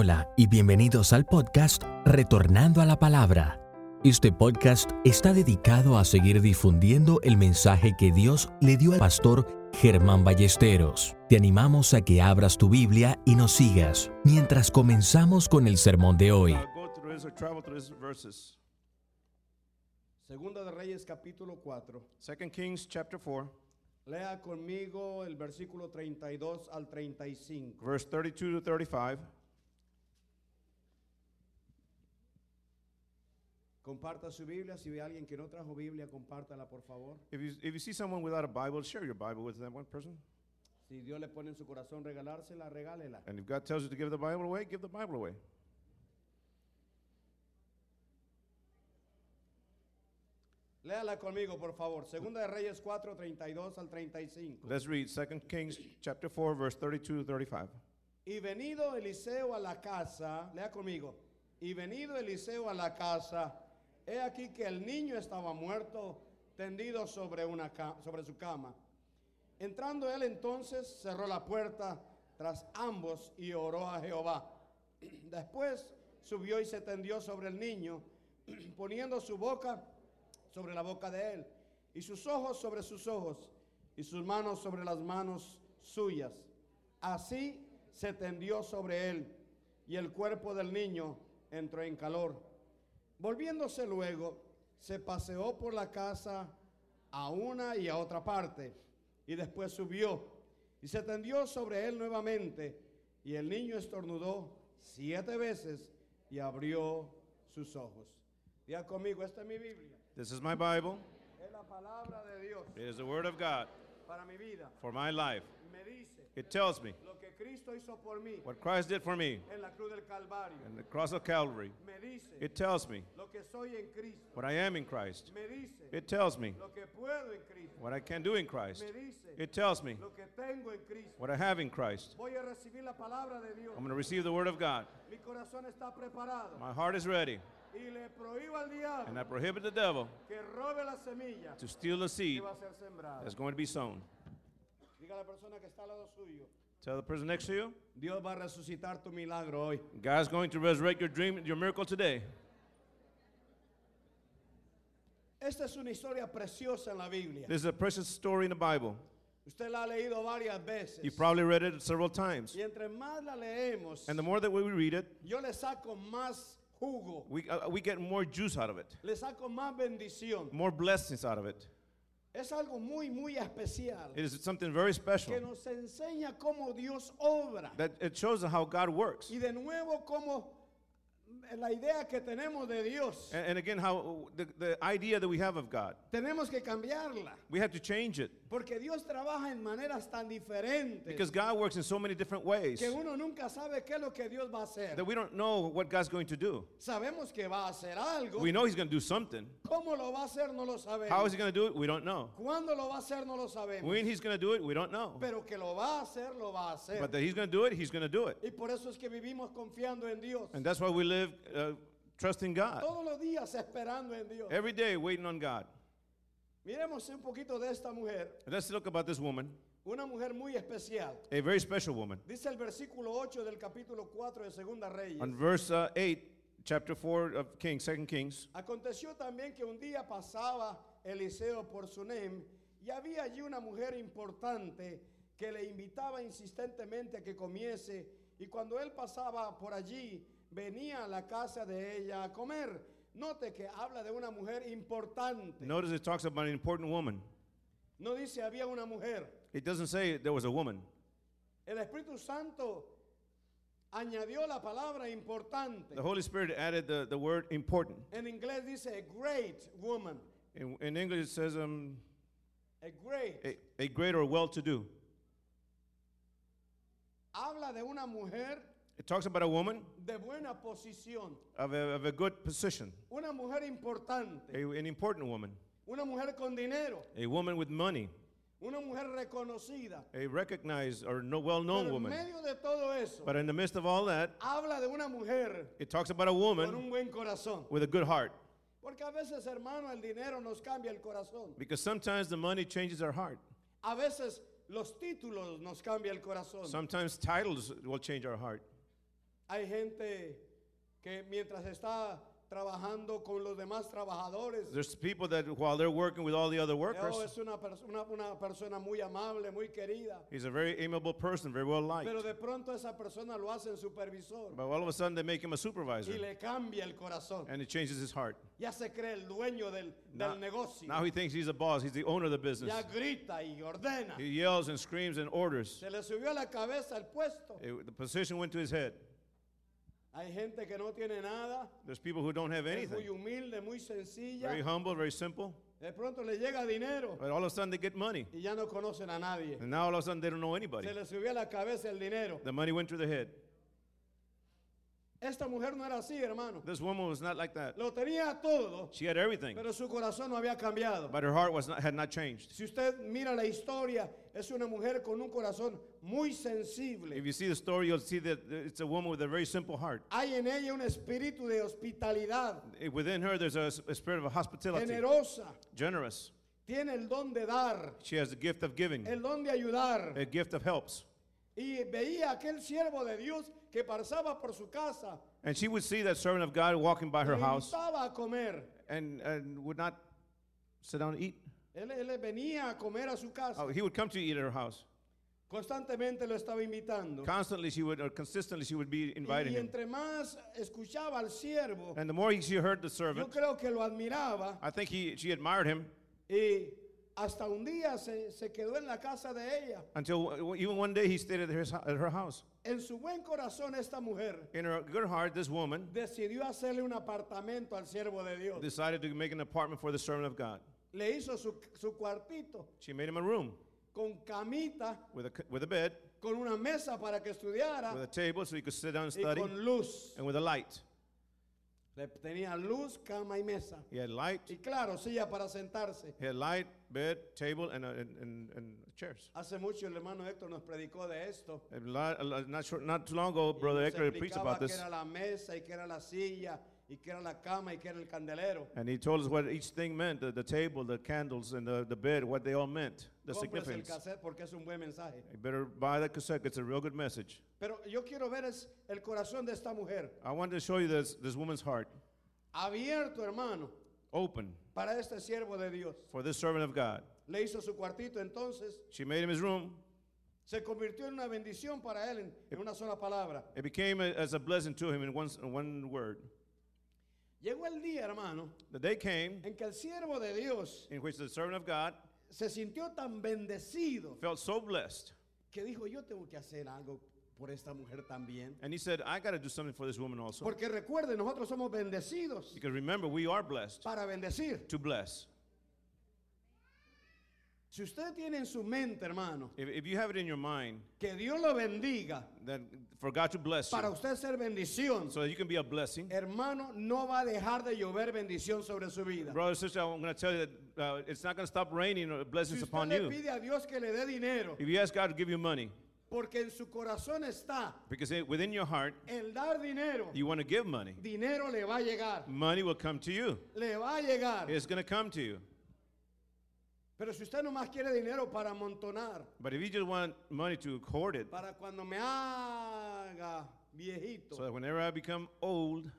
Hola y bienvenidos al podcast Retornando a la Palabra. Este podcast está dedicado a seguir difundiendo el mensaje que Dios le dio al pastor Germán Ballesteros. Te animamos a que abras tu Biblia y nos sigas mientras comenzamos con el sermón de hoy. Segunda de Reyes capítulo 4. 2 Kings chapter 4, Lea conmigo el versículo 32 al 35. verse 32 to 35. Comparta su Biblia. Si ve a alguien que no trajo Biblia, compártala por favor. If you, if you see someone without a Bible, share your Bible with that one person. Si Dios le pone en su corazón regalársela, regálela. And if God tells you to give the Bible away, give the Bible away. Léala conmigo, por favor. Segunda de Reyes 4, 32 al 35. Let's read 2 Kings chapter 4, verse 32 to 35. Y venido Eliseo a la casa, lea conmigo. Y venido Eliseo a la casa, he aquí que el niño estaba muerto, tendido sobre, una sobre su cama. Entrando él entonces, cerró la puerta tras ambos y oró a Jehová. Después subió y se tendió sobre el niño, poniendo su boca sobre la boca de él, y sus ojos sobre sus ojos, y sus manos sobre las manos suyas. Así se tendió sobre él, y el cuerpo del niño entró en calor. Volviéndose luego, se paseó por la casa a una y a otra parte, y después subió, y se tendió sobre él nuevamente, y el niño estornudó siete veces y abrió sus ojos. Diga conmigo, esta es mi Biblia, This is my Bible. es la palabra de Dios It is the Word of God para mi vida. for my life. It tells me lo que Cristo hizo por mí what Christ did for me en la cruz del Calvario. and the cross of Calvary. It tells me lo que soy en Cristo. what I am in Christ. It tells me lo que puedo en Cristo. what I can do in Christ. It tells me lo que tengo en Cristo. what I have in Christ. Voy a recibir la palabra de Dios. I'm going to receive the Word of God. Mi corazón está preparado. My heart is ready, Y le prohíbo al diablo and I prohibit the devil que robe la semilla to steal the seed va a ser sembrada. that's going to be sown. Diga a la persona que está al lado suyo. Tell the person next to you, Dios va a resucitar tu milagro hoy. God's going to resurrect your dream, your miracle today. Esta es una historia preciosa en la Biblia. This is a precious story in the Bible. Usted la ha leído varias veces. You've probably read it several times. Y entre más la leemos, And the more that we read it, yo le saco más jugo, we, uh, we get more juice out of it, le saco más bendición. more blessings out of it. Es algo muy, muy especial It is something very special que nos enseña cómo Dios obra. that it shows how God works. y de nuevo cómo la idea que tenemos de Dios. And, and again, how the, the idea that we have of God, tenemos que cambiarla. We have to change it porque Dios trabaja en maneras tan diferentes because God works in so many different ways que uno nunca sabe qué es lo que Dios va a hacer. that we don't know what God's going to do. Sabemos que va a hacer algo. We know He's going to do something. ¿Cómo lo va a hacer? No lo sabemos. How is He going to do it? We don't know. ¿Cuándo lo va a hacer? No lo sabemos. When He's going to do it, we don't know. Pero que lo va a hacer, lo va a hacer. But that He's going to do it, He's going to do it. Y por eso es que vivimos confiando en Dios. And that's why we live uh, trusting God. Todos los días esperando en Dios. Every day waiting on God. Miremos un poquito de esta mujer, let's look about this woman, una mujer muy especial. a very special woman. Dice el versículo 8 del capítulo 4 de Segunda Reyes. On verse uh, 8, chapter 4 of Kings, 2 Kings, Aconteció también que un día pasaba Eliseo por Sunem y había allí una mujer importante que le invitaba insistentemente a que comiese y cuando él pasaba por allí venía a la casa de ella a comer. Note que habla de una mujer importante. notice it talks about an important woman. No dice había una mujer. It doesn't say there was a woman. El Espíritu Santo añadió la palabra importante. The Holy Spirit added the, the word important. En inglés dice a great woman. In, in English, it says um, A great. a, a great or well to do. Habla de una mujer It talks about a woman de buena posición, of a, of a good position, una mujer importante, a, an important woman, una mujer con dinero, a woman with money, una mujer reconocida. a recognized or no, well known Pero en woman. medio de todo eso, But in the midst of all that, habla de una mujer it talks about a con woman un buen corazón. with a good heart. Porque a veces, hermano, el dinero nos cambia el corazón. Because sometimes the money changes our heart. A veces los títulos nos cambia el corazón. Sometimes titles will change our heart. Hay gente que mientras está trabajando con los demás trabajadores, There's people that while they're working with all the other oh, workers, oh, es una, pers- una- una persona muy amable, muy querida. he's a very amiable person, very well liked. Pero de pronto esa persona lo hace en supervisor But all of a sudden they make him a supervisor y le cambia el corazón. and it changes his heart. Ya se cree el dueño del, Now, del negocio. now he thinks he's a boss, he's the owner of the business. Ya grita y ordena. He yells and screams and orders. Se le subió a la cabeza el puesto. It- the position went to his head. Hay gente que no tiene nada, There's people who don't have es muy anything. humilde, muy Very humble, very simple. De pronto le llega dinero But all of a sudden they get money. y ya no conocen a nadie. And now all of a sudden they don't know anybody. Se le subió a la cabeza el dinero. The money went to their head. Esta mujer no era así, hermano. This woman was not like that. Lo tenía todo, She had everything, pero su corazón no había cambiado. but her heart was not, had not changed. Si usted mira la historia, es una mujer con un corazón muy sensible. If you see the story, you'll see that it's a woman with a very simple heart. Hay en ella un espíritu de hospitalidad, Eh, Within her, there's a, a spirit of hospitality, generosa. generous. Tiene el don de dar, She has the gift of giving, el don de ayudar. a gift of helps. Y veía aquel siervo de Dios que pasaba por su casa, And she would see that servant of God walking by her le house invitaba a comer. and, and would not sit down and eat. Él, él venía a comer a su casa. Oh, he would come to eat at her house. Constantemente lo estaba invitando. Constantly, she would, or consistently, she would be inviting Y him. entre más escuchaba al siervo, And the more he, she heard the yo servant, creo que lo admiraba I think he, she admired him y hasta un día se, se quedó en la casa de ella. until even one day he stayed at her, at her house. En su buen corazón esta mujer In her good heart, this woman decidió hacerle un apartamento al siervo de Dios. decided to make an apartment for the servant of God. Le hizo su, su cuartito She made him a room con camita, with a, with a bed, con una mesa para que estudiara with a table so he could sit down and y study, con luz. and with a light. Le tenía luz, cama y mesa. He had light, Y claro, silla para sentarse. he had light, bed, table, and, uh, and, and, and chairs. Hace mucho el hermano Héctor nos predicó de esto. A lot, a lot- not, short, not too long ago, Y Brother nos Hector preached explicaba about que this, era la mesa y que era la silla y que era la cama y que era el candelero. and he told us what each thing meant the, the table, the candles, and the, the bed, what they all meant, the el significance. cassette porque es un buen mensaje. You better buy that cassette, it's a real good message. Pero yo quiero ver es el corazón de esta mujer. I wanted to show you this, this woman's heart, Abierto, hermano, open para este siervo de Dios. for this servant of God. Le hizo su cuartito, entonces She made him his room. se convirtió en una bendición para él en, en una sola palabra. It became a, as a blessing to him in one, in one word. Llegó el día, hermano, The day came en que el siervo de Dios in which the servant of God se sintió tan bendecido felt so blessed, que dijo, yo tengo que hacer algo por esta mujer también. and he said, I got to do something for this woman also. Porque recuerden, nosotros somos bendecidos Because remember, we are blessed para bendecir. to bless. Si usted tiene en su mente, hermano, If, if you have it in your mind que Dios lo bendiga that for God to bless para you, usted ser bendición, so that you can be a blessing, hermano, no va a dejar de llover bendición sobre su vida. brother, sister, I'm going to tell you that uh, it's not going to stop raining or Si blessings usted upon you. pide a Dios que le dé dinero, If you ask God to give you money, porque en su corazón está because it, within your heart el dar dinero, you want to give money, dinero le va a llegar, money will come to you. le va a llegar. It's going to come to you. Pero si usted nomás quiere dinero para amontonar, But if you just want money to hoard it, para cuando me haga viejito, so that whenever I become old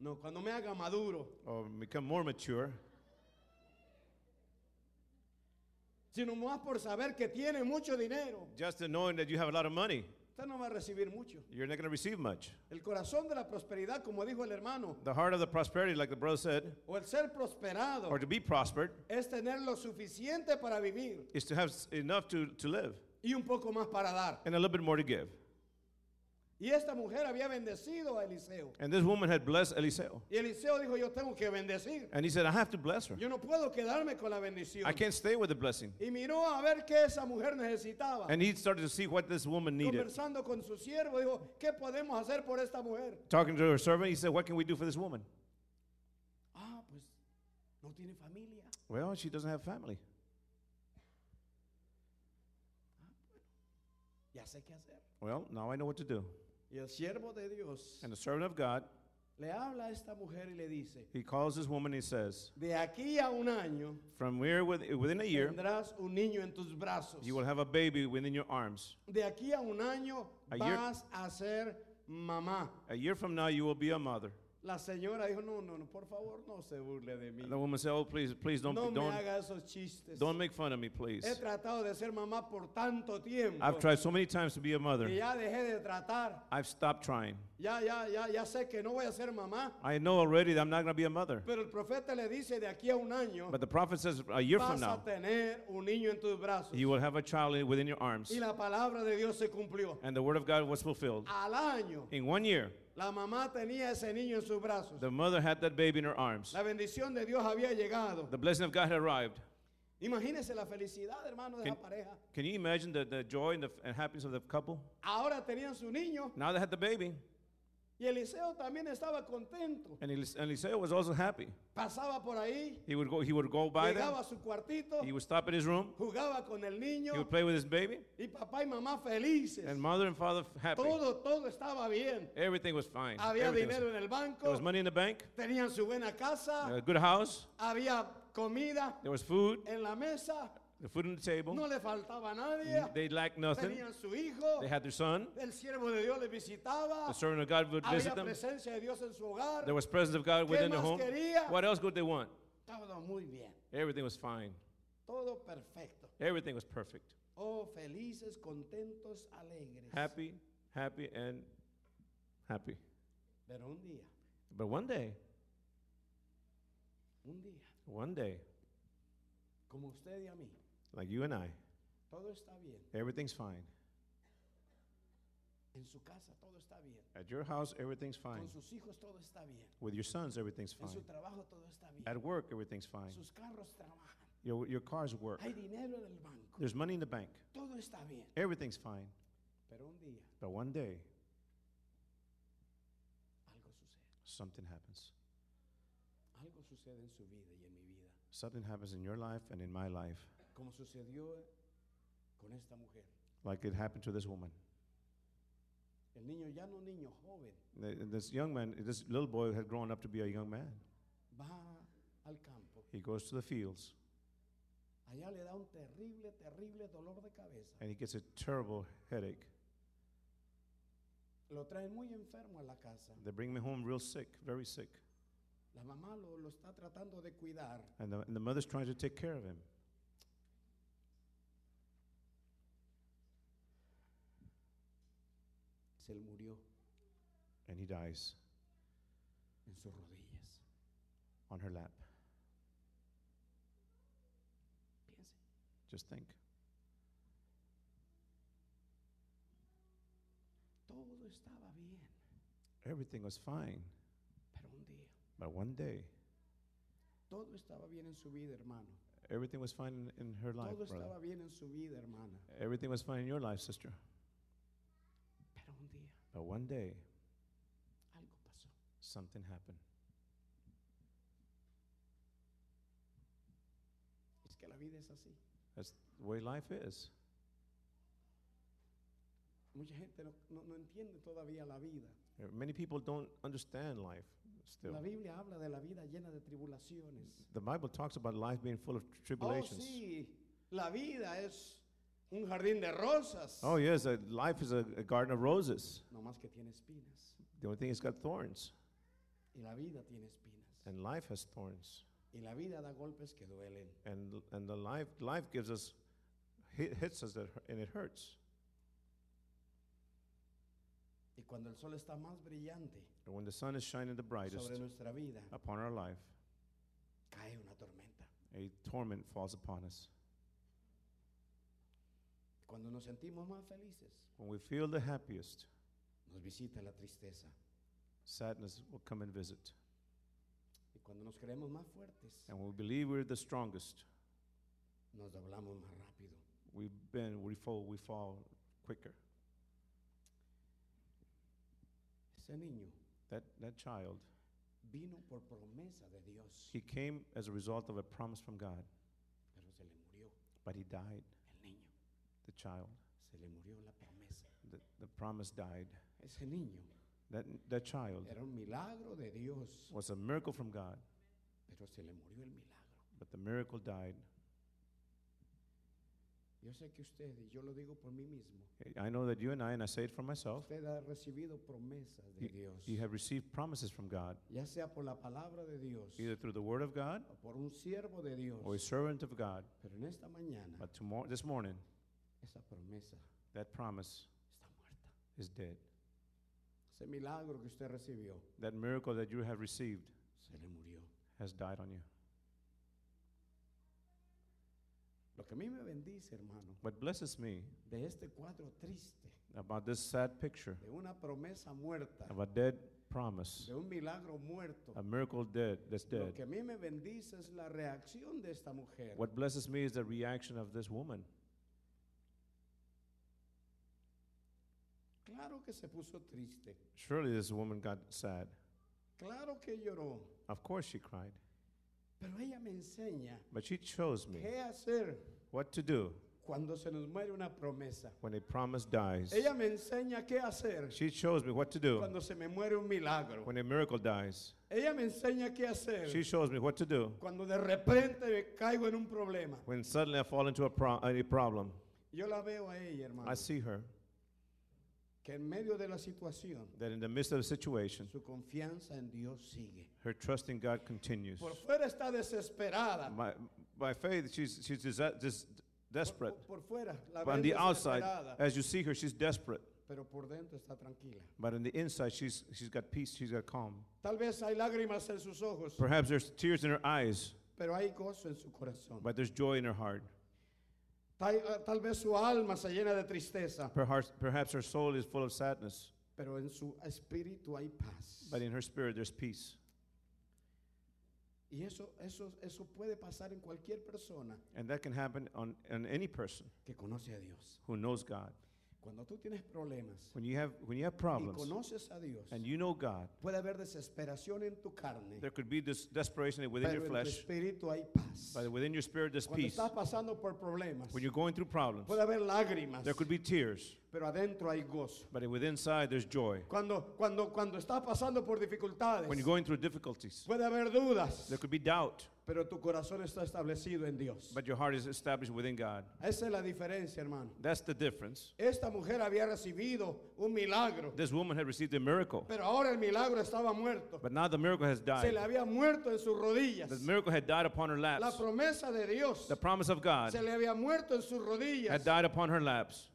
no, cuando me haga maduro, or become more mature, sino más por saber que tiene mucho dinero, just in knowing that you have a lot of money, usted no va a recibir mucho. you're not going to receive much. El corazón de la prosperidad, como dijo el hermano, The heart of the prosperity, like the brother said, o el ser prosperado, or to be prospered, es tener lo suficiente para vivir is to have enough to, to live y un poco más para dar. and a little bit more to give. Y esta mujer había bendecido a Eliseo. And this woman had blessed Eliseo. Y Eliseo dijo, yo tengo que bendecir. And he said, I have to bless her. Yo no puedo quedarme con la bendición. I can't stay with the blessing. Y miró a ver qué esa mujer necesitaba. And he started to see what this woman needed. Conversando con su siervo, dijo, ¿qué podemos hacer por esta mujer? Talking to her servant, he said, What can we do for this woman? Ah, pues no tiene familia. Well, she doesn't have family. Ya sé qué hacer. Well, now I know what to do. Y el siervo de Dios And the servant of God le habla a esta mujer y le dice, He calls this woman. He says, de aquí a un año "From where with, within a year, tendrás un niño en tus brazos. you will have a baby within your arms. De aquí a un año A year- vas a ser mamá. A year from now, you will be a mother." La señora dijo, no, no, no, por favor, no se burle de mí. The woman said, "Oh, please, please don't, No me don't, haga esos chistes. don't make fun of me, please. He tratado de ser mamá por tanto tiempo. I've tried so many times to be a mother. ya dejé de tratar. I've stopped trying. Ya, ya, ya, ya sé que no voy a ser mamá. I know already that I'm not going to be a mother." Pero el profeta le dice de aquí a un año But the prophet says, a year from vas a now, tener un niño en tus brazos. you will have a child within your arms. Y la palabra de Dios se cumplió. And the word of God was fulfilled. Al año, In one year, la mamá tenía ese niño en sus brazos. the mother had that baby in her arms. La bendición de Dios había llegado. The blessing of God had arrived. Imagínese la felicidad, hermano, de Can- la pareja. Can you imagine the, the joy and the and happiness of the couple? Ahora tenían su niño Now they had the baby, y Eliseo también estaba contento. and Eliseo was also happy. Pasaba por ahí, He would go, he would go by llegaba them, a su cuartito, he would stop in his room, jugaba con el niño he would play with his baby, y papá y mamá felices. and mother and father happy. Todo, todo estaba bien. Everything was fine. Había Everything was- en el there was money in the bank, tenían su buena casa, a good house, había comida there was food, en la mesa, the food on the table. no le faltaba a nadie. They lacked nothing. Tenían su hijo, They had their son. el siervo de Dios le visitaba, The servant of God would había visit them. presencia de Dios en su hogar. There was presence of God within the home. quería? What else could they want? Todo muy bien, Everything was fine. todo perfecto. Everything was perfect. Oh, felices, contentos, alegres. Happy, happy, and happy. Pero un día, But one day, un día, one day, como usted y a mí, like you and I, todo está bien. everything's fine. En su casa todo está bien. At your house, everything's fine. Con sus hijos todo está bien. With your sons, everything's En fine. su trabajo todo está bien. At work, everything's fine. Sus carros trabajan. Your, your cars work. Hay dinero en el banco. There's money in the bank. Todo está bien. Everything's fine. Pero un día But one day, algo sucede. something happens. Algo sucede en su vida y en mi vida. Something happens in your life and in my life, Como sucedió con esta mujer. like it happened to this woman. El niño, ya no niño, joven, Th- This young man, this little boy had grown up to be a young man. va al campo. He goes to the fields Allá le da un terrible, terrible dolor de cabeza. and he gets a terrible headache. Lo traen muy enfermo a la casa. They bring me home real sick, very sick. La mamá lo, lo está tratando de cuidar. And the, and the mother's trying to take care of him. Murió And he dies en sus rodillas. on her lap. Piense. Just think. Todo estaba bien. Everything was fine. Pero un día, But one day, todo estaba bien en su vida, hermano. everything was fine in, in her life, Todo brother. estaba bien en su vida, hermana. Everything was fine in your life, sister. Pero un día But one day, algo pasó. something happened. Es que la vida es así. That's the way life is. Mucha gente no, no- no entiende todavía la vida. Many people don't understand life still. La Biblia habla de la vida llena de tribulaciones. The Bible talks about life being full of tribulations. Oh, tribulations. sí, la vida es un jardín de rosas. Oh, yes, uh, life is a, a garden of roses. No más que tiene espinas. The only thing it's got thorns. Y la vida tiene espinas. And life has thorns. Y la vida da golpes que duelen. And, and the life, life gives us, hit, hits us that, and it hurts. Y cuando el sol está más brillante And when the sun is shining the brightest sobre nuestra vida, upon our life, cae una tormenta. a torment falls upon us. Cuando nos sentimos más felices, When we feel the happiest, nos visita la tristeza. sadness will come and visit. Y cuando nos creemos más fuertes, And when we believe we're the strongest, nos doblamos más rápido. we bend, we fall, we fall quicker. Ese niño That, that child, vino por promesa de Dios, he came as a result of a promise from God, pero se le murió but he died. The child. Se le murió la promesa. The, the promise died. Ese niño That, that child Era un milagro de Dios, was a miracle from God, pero se le murió el milagro. but the miracle died. Yo sé que usted, y yo lo digo por mí mismo, I know that you and I, and I say it for myself, usted ha recibido promesas de Dios, you have received promises from God, ya sea por la palabra de Dios either through the Word of God o por un siervo de Dios. or a servant of God. Pero en esta mañana, But tomorrow, this morning, esa promesa that promise está muerta. is dead. Ese milagro que usted recibió That miracle that you have received se le murió. has died on you. Lo que a mí me bendice, hermano, What blesses me de este cuadro triste, about this sad picture de una promesa muerta, of a dead promise, de un milagro muerto, a miracle dead that's lo dead. que a mí me bendice es la reacción de esta mujer. What blesses me is the reaction of this woman. Claro que se puso triste, Surely this woman got sad. claro que lloró, Of course she cried. pero ella me enseña But she shows me qué hacer what to do cuando se nos muere una promesa. when a promise dies. Ella me enseña qué hacer She shows me what to do cuando se me muere un milagro. when a miracle dies. Ella me enseña qué hacer She shows me what to do cuando de repente me caigo en un problema. when suddenly I fall into a, pro- a problem. Yo la veo a ella, hermano, I see her que en medio de la situación that in the midst of the situation, su confianza en Dios sigue. her trust in God continues. Por fuera está desesperada. By, by faith, she's, she's desa- just desperate. Por, por fuera la But on the outside, desesperada, as you see her, she's desperate. pero por dentro está tranquila. But on the inside, she's, she's got peace, she's got calm. Tal vez hay lágrimas en sus ojos, Perhaps there's tears in her eyes, pero hay gozo en su corazón. but there's joy in her heart. Tal, ah, tal vez su alma se llena de tristeza, Perhaps, perhaps her soul is full of sadness, pero en su espíritu hay paz. but in her spirit, there's peace. Y eso, eso, eso puede pasar en cualquier persona And that can happen on, on any person que conoce a Dios. who knows God. Cuando tú tienes problemas When you have, when you have y problems conoces a Dios, and you know God, puede haber desesperación en tu carne, there could be this desperation within pero your en tu flesh, espíritu hay paz. but within your spirit, there's Cuando peace. estás pasando por problemas, When you're going through problems, puede haber lágrimas, there could be tears, pero adentro hay gozo. but within inside, there's joy. Cuando, cuando, cuando estás pasando por dificultades, When you're going through difficulties, puede haber dudas, there could be doubt, pero tu corazón está establecido en Dios. but your heart is established within God. Esa es la diferencia, hermano. That's the difference. Esta mujer había recibido un milagro, This woman had received a miracle, pero ahora el milagro estaba muerto. but now the miracle has Se died. le había muerto en sus rodillas. The miracle had died upon her La laps. promesa de Dios The promise of God se le había muerto en sus rodillas. had died upon her laps.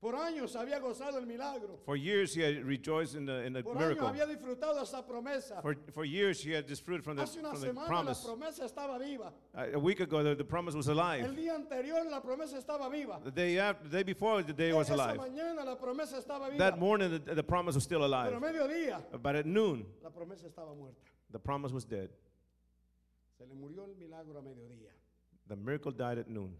Por años había gozado el milagro. For years, he had rejoiced in the, in the Por años miracle. había disfrutado esa promesa. For, for years, he had disfruited from the, Hace una from the semana la promise. promesa estaba viva. A a week ago, the, the promise was El alive. día anterior la promesa estaba viva. The day, after, the day before, the day was Esa alive. mañana la promesa estaba viva. That morning, the, the promise was still alive. Pero mediodía But at noon, la promesa estaba muerta. the promise was dead. Se le murió el milagro a mediodía. The miracle died at noon.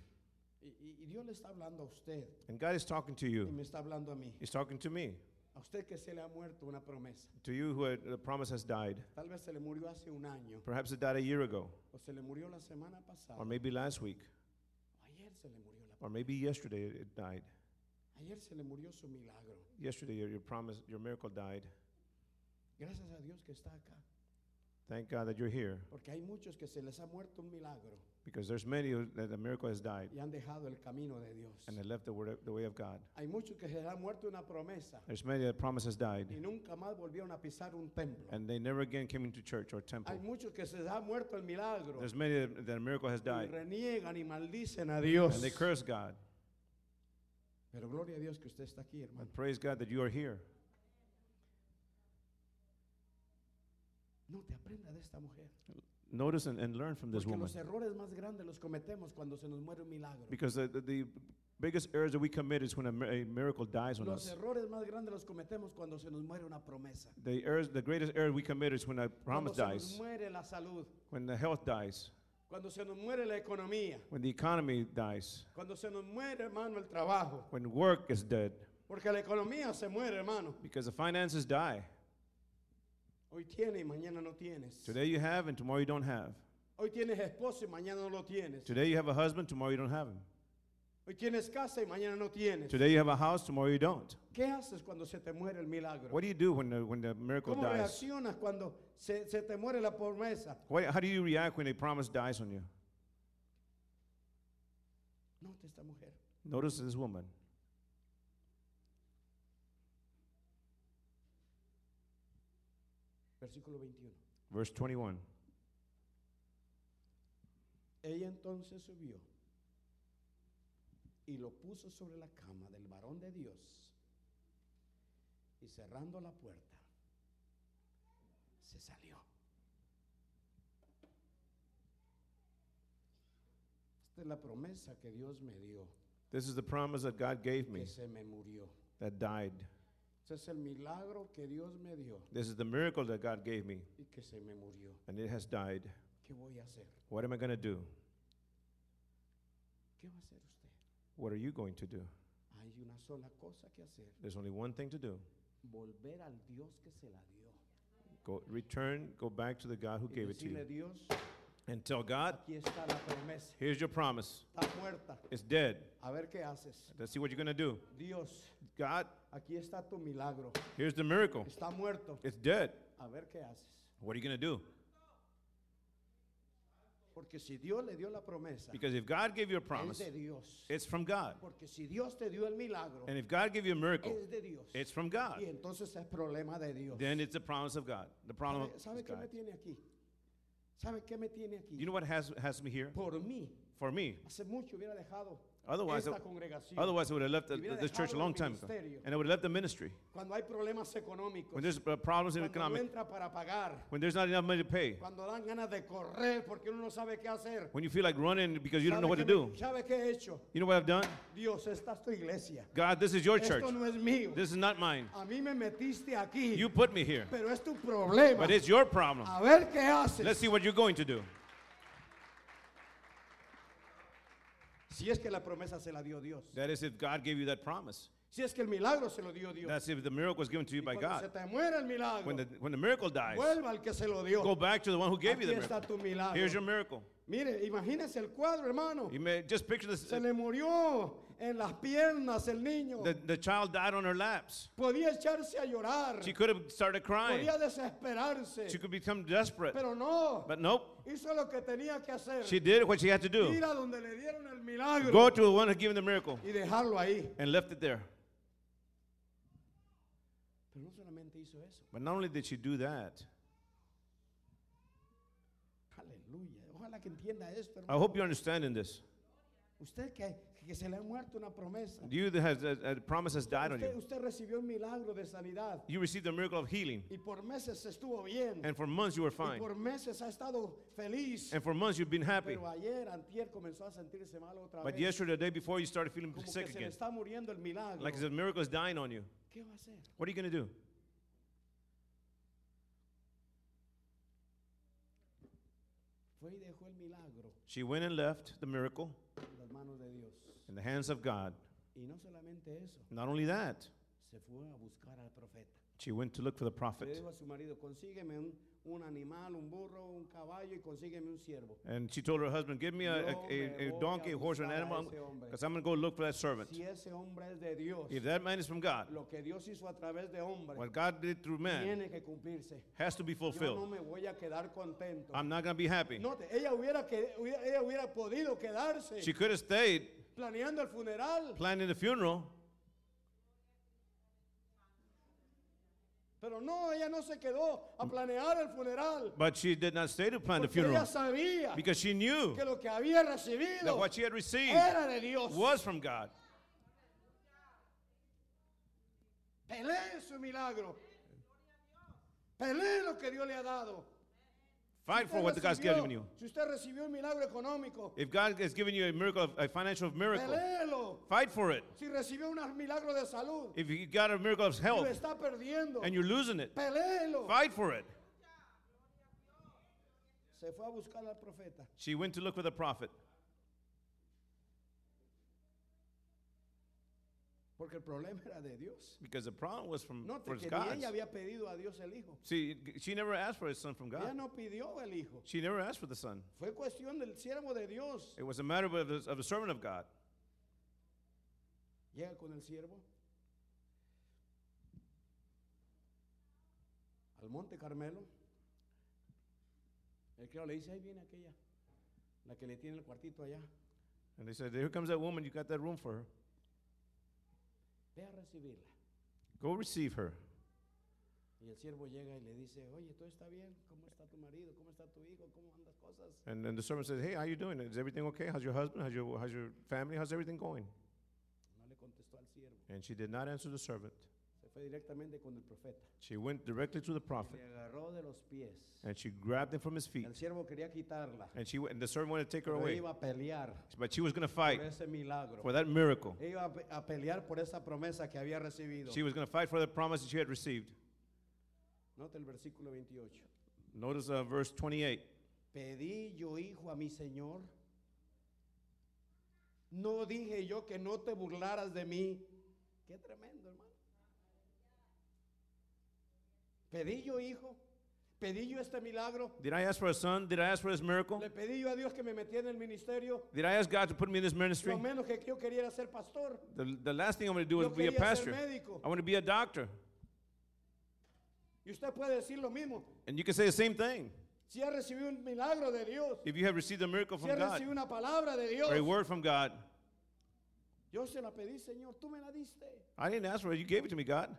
Y, y- Dios le está hablando a usted And God is talking to y you. me está hablando a mí. He's talking to me. A usted que se le ha muerto una promesa. To you who had, the promise has died. Tal vez se le murió hace un año Perhaps it died a year ago, o se le murió la semana pasada. or maybe last week, o ayer se le murió la or maybe yesterday it died. Ayer se le murió su milagro. Yesterday, your, your promise, your miracle died. Gracias a Dios que está acá. Thank God that you're here, Porque hay muchos que se les ha muerto un milagro because there's many who, that the miracle has died y han dejado el camino de Dios. and they left the, word, the way of God. Hay muchos que se les ha muerto una promesa There's many that promise has died, y nunca más volvieron a pisar un templo. and they never again came into church or temple. Hay muchos que se les ha muerto el milagro There's many that, that a miracle has y died, reniegan y maldicen a Dios. and they curse God. Pero gloria a Dios que usted está aquí, hermano. Praise God that you are here. No te aprenda de esta mujer. Notice and, and learn from this Porque woman. los errores más grandes los cometemos cuando se nos muere un milagro. Because the, the, the biggest errors that we commit is when a, mi- a miracle dies on Los us. errores más grandes los cometemos cuando se nos muere una promesa. The, errors, the greatest error we commit is when a promise Cuando se nos dies, muere la salud. when the health dies, Cuando se nos muere la economía. when the economy dies, Cuando se nos muere, hermano, el trabajo. when work is dead, Porque la economía se muere, hermano. because the finances die. Hoy tienes y mañana no tienes. Today you have and tomorrow you don't have. Hoy tienes esposo y mañana no lo tienes. Today you have a husband, tomorrow you don't have him. Hoy tienes casa y mañana no tienes. Today you have a house, tomorrow you don't. ¿Qué haces cuando se te muere el milagro? What do you do when the, when the miracle ¿Cómo dies? reaccionas cuando se, se te muere la promesa? How do you react when a promise dies on you? Note esta mujer. Notice this woman. Versículo 21. Verse 21. Ella entonces subió y lo puso sobre la cama del varón de Dios y cerrando la puerta se salió. Esta es la promesa que Dios me dio, This is the promise that God gave me que se me murió. that died. Este es el milagro que Dios me dio This is the miracle that God gave me, y que se me murió. and it has died. ¿Qué voy a hacer? What am I going to do? ¿Qué va a hacer usted? What are you going to do? Hay una sola cosa que hacer. There's only one thing to do. Volver al Dios que se la dio. Go return, go back to the God who Y gave it to decirle, you. Dios, And tell God, aquí está la promesa. here's your promise. Está muerta. It's dead. A ver qué haces. Let's see what you're going to do. Dios, God, aquí está tu milagro. here's the miracle. Está muerto. It's dead. A ver qué haces. What are you going to do? Porque si Dios le dio la promesa, Because if God gave you a es promise, de Dios. it's from God. Porque si Dios te dio el milagro, And if God gave you a miracle, es de Dios. it's from God. Y entonces es problema de Dios. Then it's a promise of God. The problem ¿Sabe, sabe is qué me God. tiene aquí? ¿Sabe qué me tiene aquí? You know what has, has me here? Por mí, For me. hace mucho hubiera dejado Otherwise, esta congregación. otherwise I would have left the, this church a long time ago. And I would have left the ministry. Cuando hay problemas económicos. When there's uh, problems in Cuando no economic, entra para pagar. when there's not enough money to pay, Cuando dan ganas de correr porque uno no sabe qué hacer. when you feel like running because you don't know ¿Sabe what to do. ¿Sabe qué he hecho? You know what I've done? Dios, esta es tu iglesia. God, this is your church. Esto no es mío. This is not mine. A mí me metiste aquí. You put me here. pero es tu problema. But it's your problem. A ver qué haces. Let's see what you're going to do. Si es que la promesa se la dio Dios. That is if God gave you that promise. Si es que el milagro se lo dio Dios. That's if the miracle was given to you by Cuando se God. te muera el milagro, When the, when the miracle dies, vuelva al que se lo dio. go back to the one who gave you Aquí the está miracle. tu milagro. Here's your miracle. Mire, imagínese el cuadro, hermano. You may just picture this. Se le murió en las piernas el niño. The, the child died on her laps. Podía echarse a llorar. She could have started crying. Podía desesperarse. She could become desperate. Pero no. But nope. Hizo lo que tenía que hacer. She did what she had to do. Ir a donde le dieron el milagro. Go to the one who gave him the miracle y dejarlo ahí. and left it there. Pero no solamente hizo eso. But not only did she do that, Aleluya. Ojalá que entienda esto, I hope you're understanding this. Usted que, que se le ha muerto una promesa. You that has, a, a promise has died on Usted, you. usted recibió un milagro de sanidad. You received the miracle of healing, Y por meses estuvo bien. and for months you were y fine, por meses ha estado feliz. and for months you've been happy. Pero ayer, antier, comenzó a sentirse mal otra But vez. yesterday, the day before, you started feeling Como que sick se le again, está muriendo el milagro. like the miracle is dying on you. ¿Qué va a hacer? What are you going to do? Fue y dejó el milagro She went and left the miracle las manos de Dios. In the hands of God. Y no solamente eso, Not only that, se fue a buscar al profeta. she went to look for the Le prophet. dijo a su marido, consígueme un, un animal, un burro, un caballo y consígueme un siervo. And she told her husband, Give me a, a, a, a donkey, a horse, or an animal, because I'm going to go look for that servant. Si ese hombre es de Dios, If that man is from God, lo que Dios hizo a través de hombre what God did through man tiene que cumplirse. has to be Yo no fulfilled. me voy a quedar contento. I'm not going to be happy. Note, ella hubiera, que, ella hubiera podido quedarse She could have stayed planeando el funeral, planning the funeral, pero no, ella no se quedó a planear el funeral. but she did not stay to plan the Porque ella funeral sabía because she knew que lo que había that what she had received era de Dios. was from God. Pelee su milagro. Pelee lo que Dios le ha dado. Fight for what God's given you. Si usted recibió un milagro económico, If God has given you a miracle, a financial miracle, peléelo. fight for it. Si recibió un milagro de salud If you got a miracle of y health está perdiendo, and you're losing it, peléelo. fight for it. Se fue a buscar al profeta. She went to look for the prophet Porque el problema era de Dios. because the problem was from Note was que ni God's. ella había pedido a Dios el hijo. See, she never asked for a son from Ella God. no pidió el hijo. She never asked for the son. Fue cuestión del siervo de Dios. It was a matter of the, of the servant of God. Llega con el siervo al Monte Carmelo. El criado le dice, ahí viene aquella, la que le tiene el cuartito allá. And they said, Here comes that woman, you got that room for her. Ve a recibirla. Go receive her. Y el siervo llega y le dice, oye, ¿todo está bien? ¿Cómo está tu marido? ¿Cómo está tu hijo? ¿Cómo andan las cosas? And then the servant says, Hey, how are you doing? Is everything okay? How's your husband? How's your, how's your family? How's everything going? No le contestó al siervo. And she did not answer the servant. Fue directamente con el profeta. She went directly to the Le prophet agarró de los pies. and she grabbed him from his feet. El siervo quería quitarla. And she went, and the servant wanted to take her Pero away. iba a pelear But she was going to por fight ese milagro. for that miracle. Iba a pelear por esa promesa que había recibido. She was going to fight for the promise that she had received. Nota el versículo 28. Notice uh, verse 28. Pedí yo hijo a mi Señor. No dije yo que no te burlaras de mí. Qué tremendo, hermano. Pedí yo hijo. Pedí yo este milagro. Did I ask for a son? Did I ask for this miracle? Le pedí yo a Dios que me metiera en el ministerio. Did I ask God to put me in this ministry? Lo menos que yo quería era ser pastor. The, the last thing I'm going to do is be a pastor. I want to be a doctor. Y usted puede decir lo mismo. And you can say the same thing. Si ha recibido un milagro de Dios, If you have received a miracle si from ha God una palabra de Dios, or a word from God, yo se la pedí, Señor, tú me la diste. I didn't ask for it. You gave it to me, God.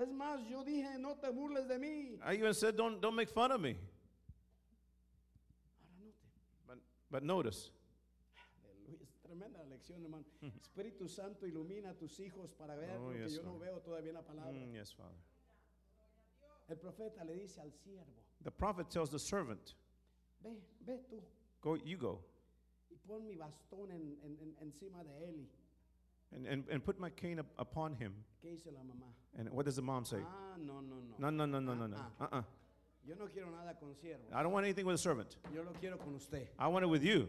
Es más, yo dije, no te burles de mí. I even said, don't, don't make fun of me. Ahora note. But, but notice, tremenda lección, hermano. Espíritu Santo ilumina a tus hijos para ver Oh, lo que yes, yo no Lord. veo todavía la palabra. Mm, yes, Father. El profeta le dice al siervo, The prophet tells the servant, ve, ve tú go, you go, y pon mi bastón en, en- en- encima de él. And, and, and put my cane up upon him. ¿Qué dice la mamá? And what does the mom say? Ah, no, no, no. No, no, no, no, no, no. Ah, Uh-uh. Yo no quiero nada con siervos. I don't want anything with a servant. Yo lo quiero con usted. I want it with you.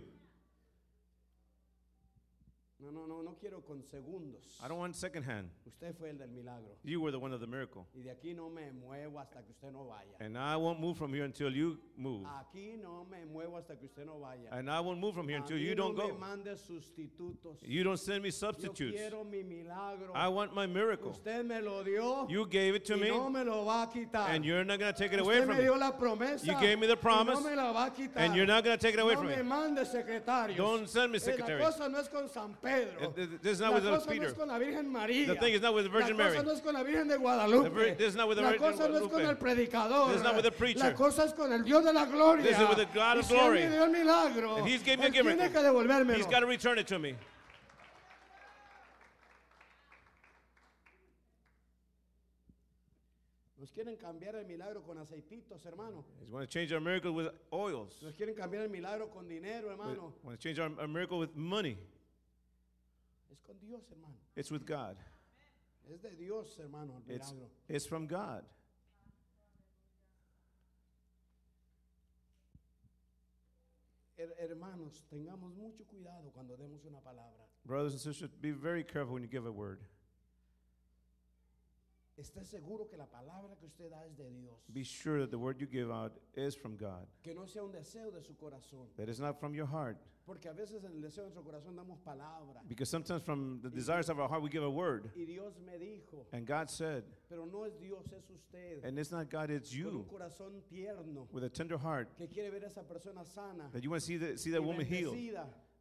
No, no, no, no quiero con segundos. I don't want secondhand. Usted fue el del milagro. You were the one of the miracle. Y de aquí no me muevo hasta que usted no vaya. And I won't move from here until you move. Aquí no me muevo hasta que usted no vaya. And I won't move from here until you no don't me go. mande sustitutos. You don't send me Yo substitutes. quiero mi milagro. I want my miracle. Usted me lo dio. You gave it to y me, no me lo va a quitar. and you're not going to take it Usted away from me me. dio la promesa. You gave me the y promise, no me la va a quitar. And you're not going to take it away no from me me. mande secretarios. Don't send me Eh, secretaries. La cosa no es con San Pedro. It- this is not la with cosa no Peter. es con la Virgen María. The thing is not with the Virgin Mary. la cosa Mary. no es con la Virgen de Guadalupe. This is not with the la Virgin cosa no es con el predicador. This is not with the preacher. La cosa es con el Dios de la gloria. This is with the God of si él glory. me dio el milagro. And he's gave me a él tiene que devolvérmelo. He's got to return it to me. Nos quieren cambiar el milagro con aceititos, hermano. He's want to change our miracle with oils. Nos quieren cambiar el milagro con dinero, hermano. Want to change our, our miracle with money. Es con Dios, hermano. It's with God. Es de Dios, hermano, el It's, milagro. it's from God. Her- hermanos, tengamos mucho cuidado cuando demos una palabra. Brothers and sisters, be very careful when you give a word. Esté seguro que la palabra que usted da es de Dios. Be sure that the word you give out is from God, Que no sea un deseo de su corazón. that it's not from your heart. Porque a veces en el deseo de nuestro corazón damos palabra. Because sometimes from the desires of our heart, we give a word. Y Dios me dijo, And God said, pero no es Dios, es usted. and it's not God, it's Con un you, corazón tierno with a tender heart, que quiere ver a esa persona sana. that you want to see, the, see that woman healed,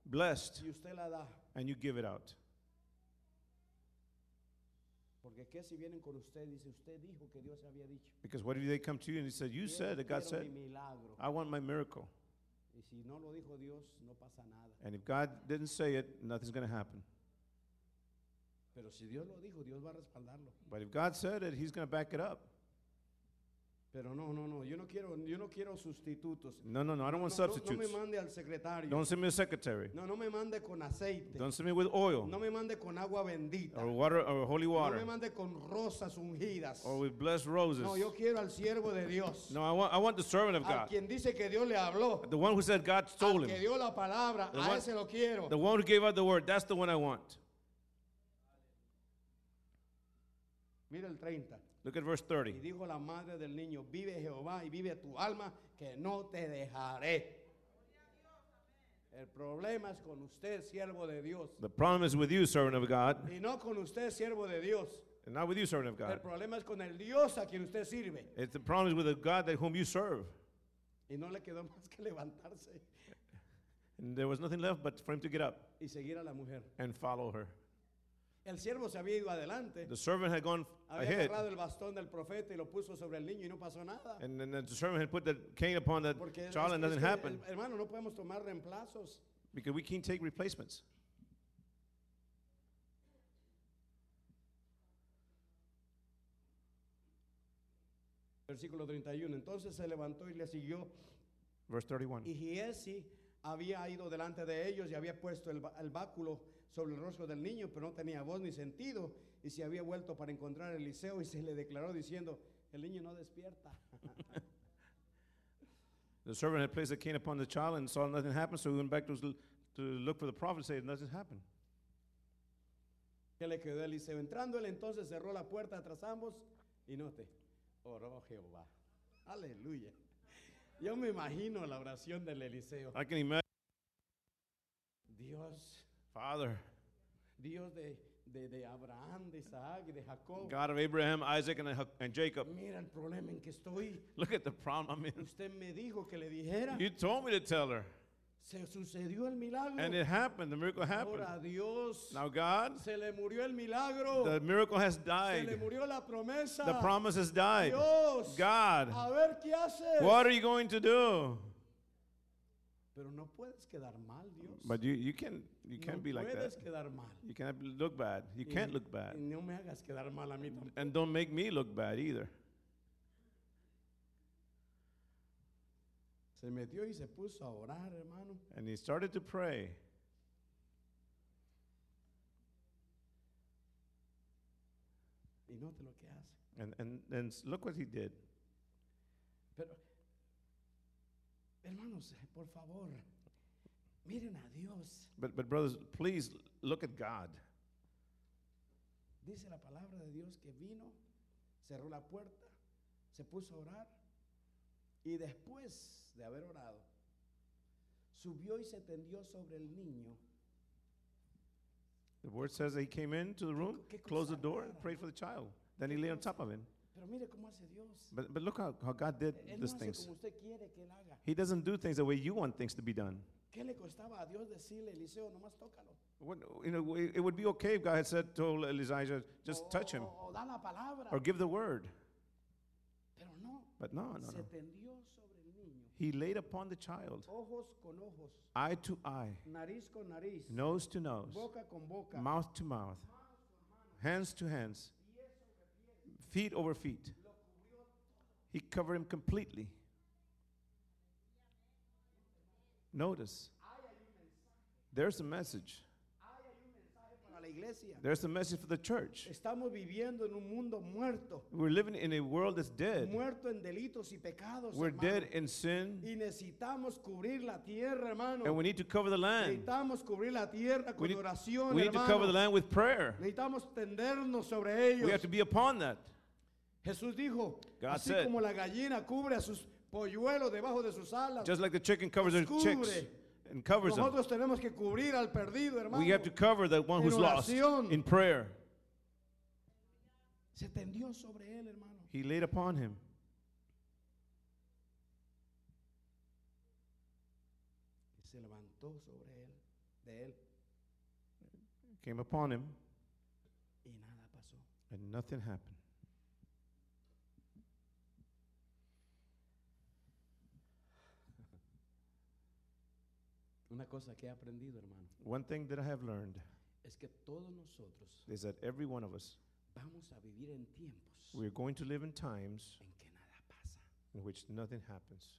blessed, Y usted la da. and you give it out. Porque qué si vienen con usted, dice, usted dijo que Dios había dicho. Because what if they come to you and he said, You "Quiero- said that God quiero said, mi milagro. I want my miracle. Y si no lo dijo Dios, no pasa nada. And if God didn't say it, nothing's going to happen. Pero si Dios lo dijo, Dios va a respaldarlo. But if God said it, He's going to back it up. Pero no, no, no, yo no quiero, yo no quiero sustitutos. No, no, no, I don't want No, no, no substitutes. me mande al secretario. Don't send me a secretary. No, no me mande con aceite. Don't send me with oil No me mande con agua bendita. or water or holy water. No me mande con rosas ungidas. or with blessed roses. No, yo quiero al siervo de Dios. No, I want, I want the servant of A God. quien dice que Dios le habló. The one who said God Al told que him. dio la palabra. The A one- ese lo quiero. The one who gave out the word, that's the one I want. Mira el 30. Look at verse 30. Y dijo la madre del niño, vive Jehová y vive tu alma, que no te dejaré. El problema es con usted, siervo de Dios. The problem is with you, servant of God, Y no con usted, siervo de Dios. and not with you, servant of El God. problema es con el Dios a quien usted sirve. It's the problem is with the God that whom you serve. Y no le quedó más que levantarse And there was nothing left but for him to get up y seguir a la mujer. and follow her. El siervo se había ido adelante. The servant had gone Había ahead, agarrado el bastón del profeta y lo puso sobre el niño y no pasó nada. and then the servant had put the cane upon the Porque child, and nothing happened hermano, no podemos tomar reemplazos. because we can't take replacements. Versículo 31. Entonces se levantó y le siguió. Verse 31. Y Giesi había ido delante de ellos y había puesto el, el báculo sobre el rostro del niño, pero no tenía voz ni sentido. Y se había vuelto para encontrar a Eliseo y se le declaró diciendo, el niño no despierta. The servant had placed the cane upon the child and saw nothing happen, so he went back to, s- to look for the prophet and said, Nothing happened. ¿Qué le quedó a Eliseo? Entrando él entonces cerró la puerta tras ambos y note, oró Jehová. Aleluya. Yo me imagino la oración del Eliseo. I can imagine, Dios, Father, Dios de, de, de Abraham, de Isaac y de Jacob. God of Abraham, Isaac, and, and Jacob. Mira el problema en que estoy. Look at the problem I'm in. Usted me dijo que le dijera. You told me to tell her, Se sucedió el milagro. and it happened. The miracle happened. Ahora Dios Now, God, se le murió el milagro. the miracle has se le died. murió la promesa. The promise has died. Dios, God, a ver qué haces. what are you going to do? Pero no puedes quedar mal, Dios. But you, you can't you can't no be like that. quedar mal. You can't look bad. You Y- can't look bad. Y no me hagas quedar mal a mí tampoco. And don't make me look bad either. Se metió y se puso a orar, hermano. And he started to pray. Y note lo que hace. And, and, and s- look what he did. Pero, hermanos, por favor, miren a Dios. But, but brothers, please look at God. Dice la palabra de Dios que vino, cerró la puerta, se puso a orar y después de haber orado, subió y se tendió sobre el niño. The word says that he came into the room, closed the door, and prayed for the child. Then he lay on top of him. Pero mire cómo hace Dios. But, but look how, how God did Él no these hace things. como usted quiere que él haga. He doesn't do things the way you want things to be done. ¿Qué le costaba a Dios decirle, Eliseo, nomás tócalo? What, you know, it it would be okay if God had said, told Elijah, just O- touch him O, o da la palabra. or give the word. Pero no, But no, no, se no. tendió sobre el niño. He laid upon the child, Ojos con ojos, eye to eye, nariz con nariz, nose to nose, boca con boca. mouth to mouth, hands to hands, feet over feet. He covered him completely. Notice, there's a message. Para la iglesia. There's a message for the church. Estamos viviendo en un mundo muerto, We're living in a world that's dead. muerto en delitos y pecados. We're hermano. dead in sin, Y necesitamos cubrir la tierra, hermano. and we need to cover the land. Necesitamos cubrir la tierra We need, oración, we need to cover the land with prayer. Necesitamos tendernos sobre ellos. We have to be upon that. Jesús dijo, God así said- como la gallina cubre a sus polluelos debajo de sus alas, Just like the chicken covers their Los chicks cubre. and covers them, nosotros tenemos que cubrir al perdido, hermano. we have to cover the one who's lost in prayer. Se tendió sobre él, hermano. He laid upon him. Se levantó sobre él, de él, Came upon him, y nada pasó. and nothing happened. Una cosa que he aprendido, hermano, One thing that I have learned es que todos nosotros is that every one of us, vamos a vivir en tiempos we're going to live in times en que nada pasa, in which nothing happens.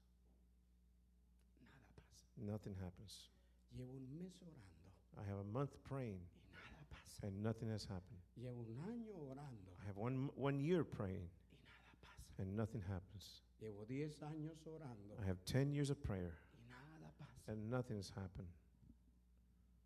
nada pasa. Nothing happens. Llevo un mes orando I have a month praying, y nada pasa. and nothing has happened. Llevo un año orando I have one, one year praying, y nada pasa. and nothing happens. Llevo 10 años orando I have 10 years of prayer, y nada pasa. And nothing has happened.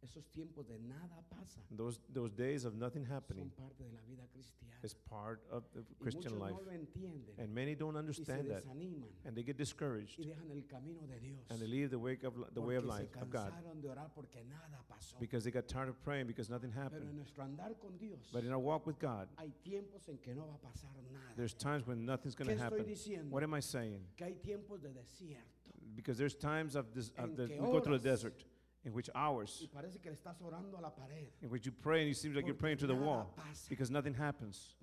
Esos tiempos de nada pasa Those, those days of nothing son happening parte de la vida cristiana. is part of the Christian life. no lo entienden And many don't y se understand that. desaniman And they get discouraged. y dejan el camino de Dios. And they leave the, way of, the way of life of God. de orar porque nada pasó. Because they got tired of praying because nothing Pero en happened. nuestro andar con Dios But in our walk with God, hay tiempos en que no va a pasar nada. there's times when nothing's going to happen. diciendo? What am I saying? Que hay tiempos de desierto Because there's times of this, of the, we go through the desert, in which hours, y que le estás a la pared. in which you pray and it seems like you're praying to the wall because nothing happens.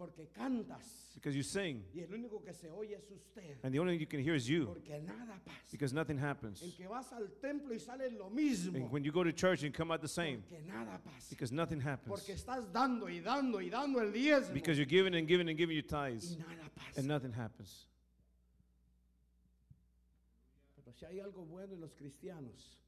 Because you sing y el único que se oye es usted. and the only thing you can hear is you nada pasa. because nothing happens. En que vas al y sale lo mismo. And when you go to church and come out the same because nothing happens. Estás dando y dando y dando el. Because you're giving and giving and giving your tithes y nada pasa. and nothing happens. Si hay algo bueno en los cristianos,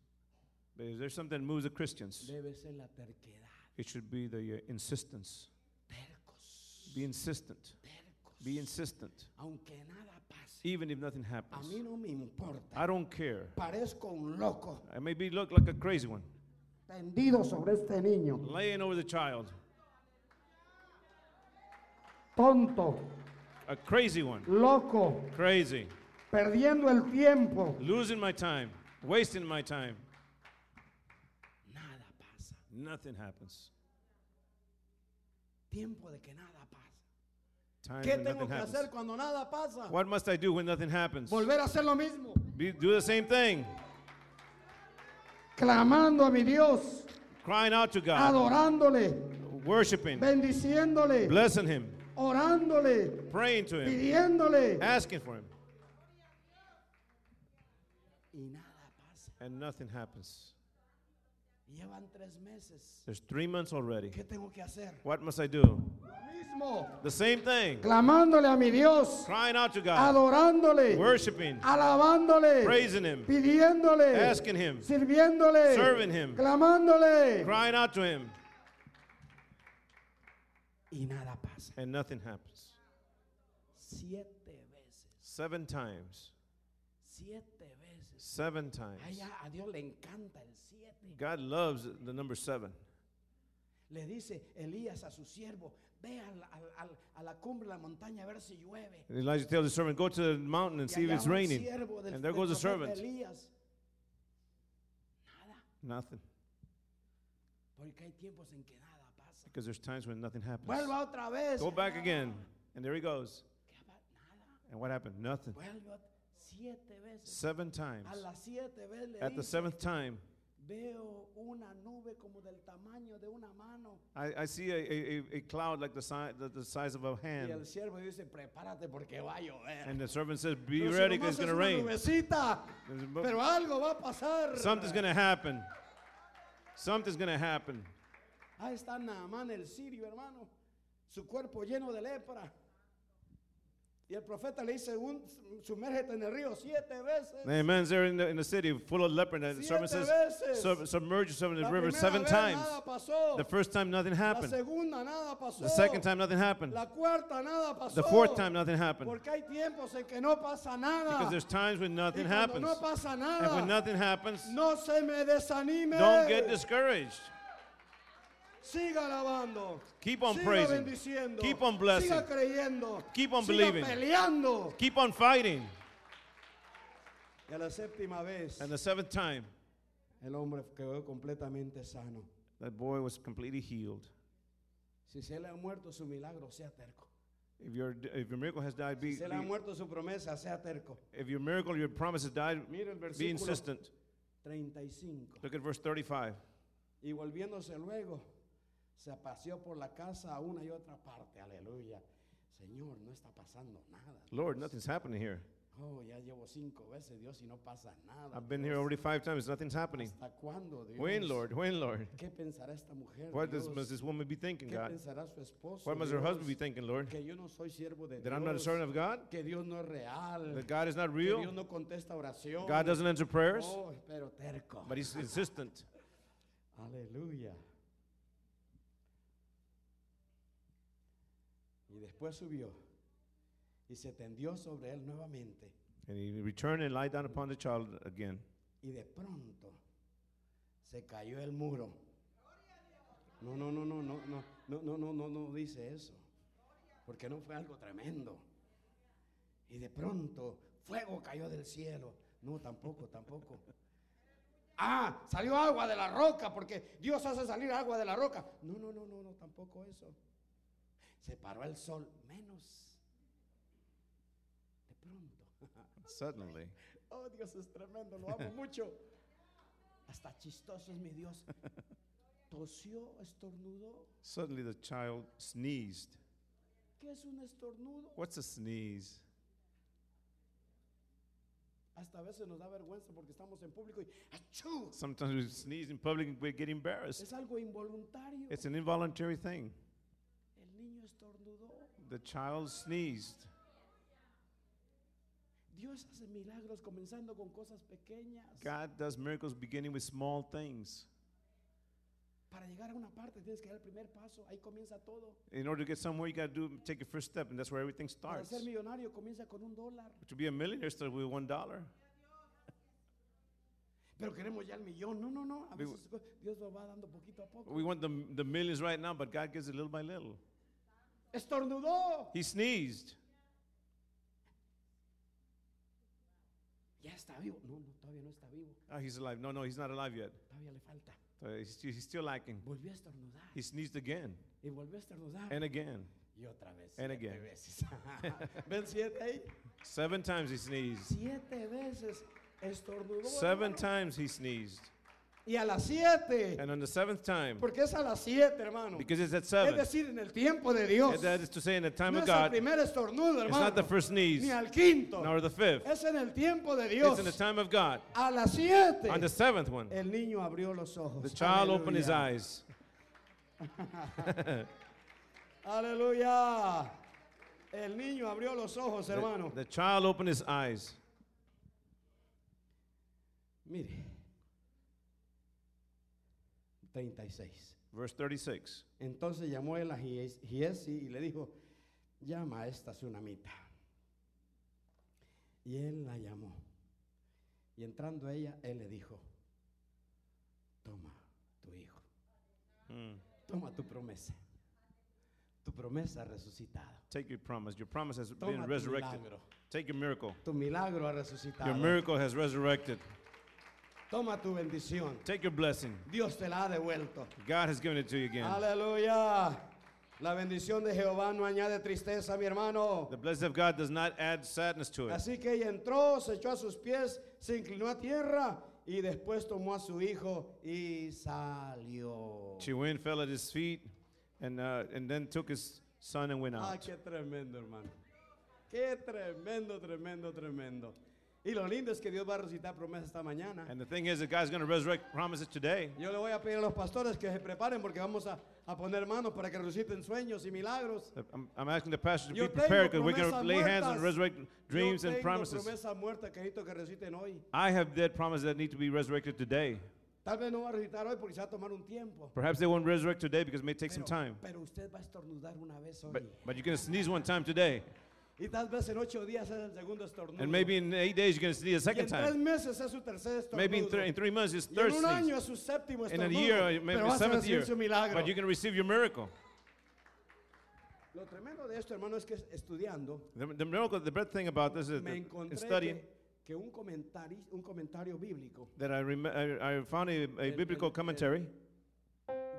But if there's something that moves the Christians, debe ser la terquedad. it should be the uh, insistence. Tercos. Be insistent. tercos. Be insistent. Aunque nada pase. Even if nothing A happens. mí no me importa. I don't care. Parezco un loco I maybe look like a crazy one, tendido sobre este niño. laying over the child, Tonto, a crazy one, loco, crazy, perdiendo el tiempo. losing my time, wasting my time. Nada pasa. Nothing happens. Tiempo de que nada pasa. Times ¿Qué when tengo nothing que happens. hacer cuando nada pasa? What must I do when nothing happens? Volver a hacer lo mismo. Be, do the same thing, Clamando a mi Dios, crying out to God, adorándole, worshiping, bendiciéndole, blessing Him, orándole, praying to Him, pidiéndole. asking for Him, Y nada pasa. and nothing happens. Llevan tres meses. There's three months already. ¿Qué tengo que hacer? What must I do? The same thing, Clamándole a mi Dios, crying out to God, adorándole, worshiping, alabándole, praising Him, pidiéndole, asking Him, sirviéndole, serving Him, clamándole. crying out to Him, Y nada pasa. and nothing happens. Siete veces. Seven times. Siete. Seven times. Ay, a a Dios le encanta el siete. God loves the number seven. Le dice Elías a su siervo, ve al- al- al- a la cumbre de la montaña a ver si llueve. And Elijah tells the servant, Go to the mountain and Y see if it's raining. del- And there goes the servant. Elías. Nada, Nothing. porque hay tiempos en que nada pasa. Because there's times when nothing happens. Vuelva otra vez. Go back again. And there he goes. And what happened? Nothing. Siete veces. Seven times. A las siete veces le At the dice, seventh time, veo una nube como del tamaño de una mano. I, I see a, a, a- cloud like the, si- the, the size of a Y hand. el siervo dice, prepárate porque va a llover. And the servant says, Be Pero si ready nomás because it's going to rain. nubecita, There's- pero algo va a pasar. Something's going to happen. Something's going to happen. Ahí está Naamán el sirio, hermano. Su cuerpo lleno de lepra. Y el profeta le dice, un, sumérgete en el río siete veces. Man's there in the, in the city full of leper. And the servant says, "Sub- Submerge yourself in the La river seven times. Nada pasó. The first time, nothing La happened. segunda nada pasó. The second time, nothing happened. La cuarta nada pasó. The fourth time, nothing happened. Porque hay tiempos en que no pasa nada. Because there's times when nothing happens. no pasa And when nothing happens, no se me desanime. don't get discouraged. Siga alabando. Keep on Siga praising. bendiciendo. Keep on blessing. Siga creyendo. Keep on Siga believing. peleando. Keep on fighting. Y a la séptima vez, And the seventh time, el hombre quedó completamente sano. that boy was completely healed. Si se le ha muerto su milagro, sea terco. If your, if your miracle has died, be, Si se le ha muerto su promesa, sea terco. if your miracle, your promise has died, be insistent. 35. Look at verse 35. Y volviéndose luego, se paseó por la casa a una y otra parte. Aleluya. Señor, no está pasando nada. Lord, nothing's happening here. Oh, ya llevo cinco veces, Dios, y no pasa nada. I've been Dios. here already five times. Nothing's happening. ¿Hasta cuándo, Dios? When, Lord? When, Lord? ¿Qué pensará esta mujer? What does, must this woman be thinking, ¿Qué God? pensará su esposo? What must her husband be thinking, Lord? Que yo no soy siervo de That Dios. I'm not a servant of God? Que Dios no es real. That God is not Que real? Dios no contesta oración. God doesn't answer prayers? Oh, pero terco. But He's insistent. Aleluya. Y después subió y se tendió sobre él nuevamente. And he returned and lied down upon the child again. Y de pronto se cayó el muro No, no, no, no, no, no, no, no, no, no, no dice eso. Porque no fue algo tremendo. Y de pronto fuego cayó del cielo. No, tampoco, tampoco. Ah, salió agua de la roca porque Dios hace salir agua de la roca. No, no, no, no, no, tampoco eso. Se paró el sol menos. De pronto. Suddenly, Oh, Dios es tremendo, lo amo mucho. Hasta chistoso es mi Dios. Tosió, estornudó. suddenly the child sneezed. ¿Qué es un estornudo? What's a sneeze? Hasta a veces nos da vergüenza porque estamos en público y ¡achú! Sometimes we sneeze in public and we get embarrassed. Es algo involuntario. It's an involuntary thing. El niño estornudó. The child sneezed. Dios hace milagros comenzando con cosas pequeñas. God does miracles beginning with small things. Para llegar a una parte tienes que dar el primer paso. Ahí comienza todo. In order to get somewhere, you got to do take your first step, and that's where everything Para starts. ser millonario comienza con un dólar. To be a millionaire, start with one dollar. Pero queremos ya el millón. No, no, no. A We- veces Dios lo va dando poquito a poco. We want the, the millions right now, but God gives it little by little. Estornudó. He sneezed. Ya está vivo. No, no, todavía no está vivo. Oh, he's alive. No, no, he's not alive yet. Todavía le falta. He's, he's still lacking. Volvió a estornudar. He sneezed again Y volvió a estornudar. and again. y otra vez. and again. veces. ¿Ven siete ahí? Seven times he sneezed. Siete veces estornudó. Seven times he sneezed. Y a las siete. And on the seventh time, Porque es a las siete, hermano. because it's at Es seven, decir, en el tiempo de Dios. that is to say, in the time no of es el God, primer estornudo, it's not the first sneeze, Ni al quinto. nor the fifth. Es en el tiempo de Dios. It's in the time of God. A las siete. On the seventh one, El niño abrió los ojos. the child opened his Aleluya. eyes. Aleluya. El niño abrió los ojos, The, hermano. the child opened his eyes. Mire. 36. Verse 36. Entonces llamó él a Gies- Giesi y le dijo, llama a esta tsunamita. Y él la llamó. Y entrando ella, él le dijo, toma tu hijo, Hmm. toma tu promesa. Tu promesa resucitada. Take your promise. Your promise has Toma been resurrected. milagro. Take your miracle. Tu milagro ha resucitado. Your miracle has resurrected. Toma tu bendición. Take your blessing. Dios te la ha devuelto. God has given it to you again. Aleluya. La bendición de Jehová no añade tristeza, mi hermano. The blessing of God does not add sadness to it. Así que ella entró, se echó a sus pies, se inclinó a tierra y después tomó a su hijo y salió. She went, fell at his feet, and, uh, and then took his son and went Ah, out. qué tremendo, hermano. Qué tremendo, tremendo, tremendo. Y lo lindo es que Dios va a resucitar promesas esta mañana. And the thing is that God's going to resurrect promises today. Yo le voy a pedir a los pastores que se preparen porque vamos a, a poner manos para que resuciten sueños y milagros. Uh, I'm, I'm asking the pastor to Yo be prepared because we're going to lay hands and resurrect dreams Yo and promises. promesas muertas que necesito que resuciten hoy. I have dead promises that need to be resurrected today. Tal vez no va a resucitar hoy porque se va a tomar un tiempo. Perhaps they won't resurrect today because it may take some time. pero usted va a estornudar una vez hoy. But, but you're going to sneeze one time today. Y tal vez en ocho días es el segundo estornudo. And maybe in eight days you're going to sneeze a y second en tres time. meses es su tercer estornudo. Maybe in, th- in three months it's y third en un sneeze. año es su séptimo In a year, maybe pero vas a seventh recibir year. su milagro. But you're going to receive your miracle. Lo tremendo de esto, hermano, es que estudiando The, the miracle, the bad thing about this is me that in studying que, que un, comentari, un comentario bíblico that I, rem- I, I found a, a biblical commentary.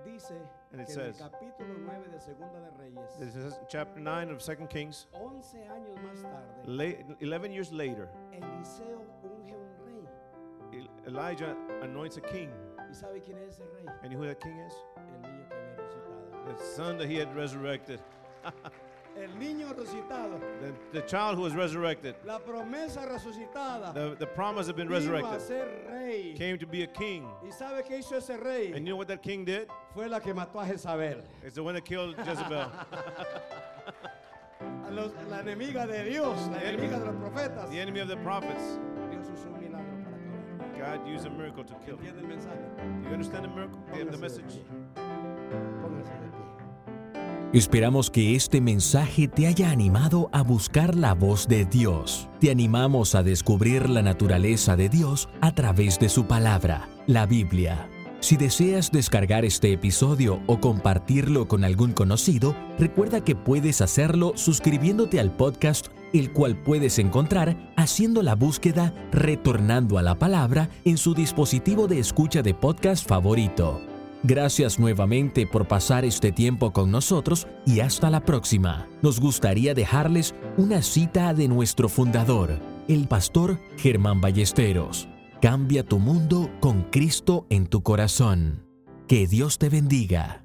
Dice And it que en el says- capítulo 9 de Segunda de Reyes, This is chapter 9 of 2 Kings. 11 años más tarde, La- 11 years later, Eliseo unge un rey. El- Elijah anoints a king. ¿Y sabe quién es ese rey? And you know who that king is? El niño que había resucitado. The son that he had resurrected. El niño resucitado. The, the child who was resurrected. La promesa resucitada. The, the promise had been resurrected. ser rey. Came to be a king. ¿Y sabe qué hizo ese rey? And you know what that king did? Fue la que mató a Jezabel. It's the one that killed Jezebel. A los- la enemiga de Dios, la The enemiga enemy. de los profetas. the enemy of the prophets. Dios usó un milagro para acabar. God used a miracle to kill. ¿Entiende el mensaje? Do you understand the miracle? The, the message? Esperamos que este mensaje te haya animado a buscar la voz de Dios. Te animamos a descubrir la naturaleza de Dios a través de su palabra, la Biblia. Si deseas descargar este episodio o compartirlo con algún conocido, recuerda que puedes hacerlo suscribiéndote al podcast, el cual puedes encontrar haciendo la búsqueda Retornando a la Palabra en su dispositivo de escucha de podcast favorito. Gracias nuevamente por pasar este tiempo con nosotros y hasta la próxima. Nos gustaría dejarles una cita de nuestro fundador, el pastor Germán Ballesteros. Cambia tu mundo con Cristo en tu corazón. Que Dios te bendiga.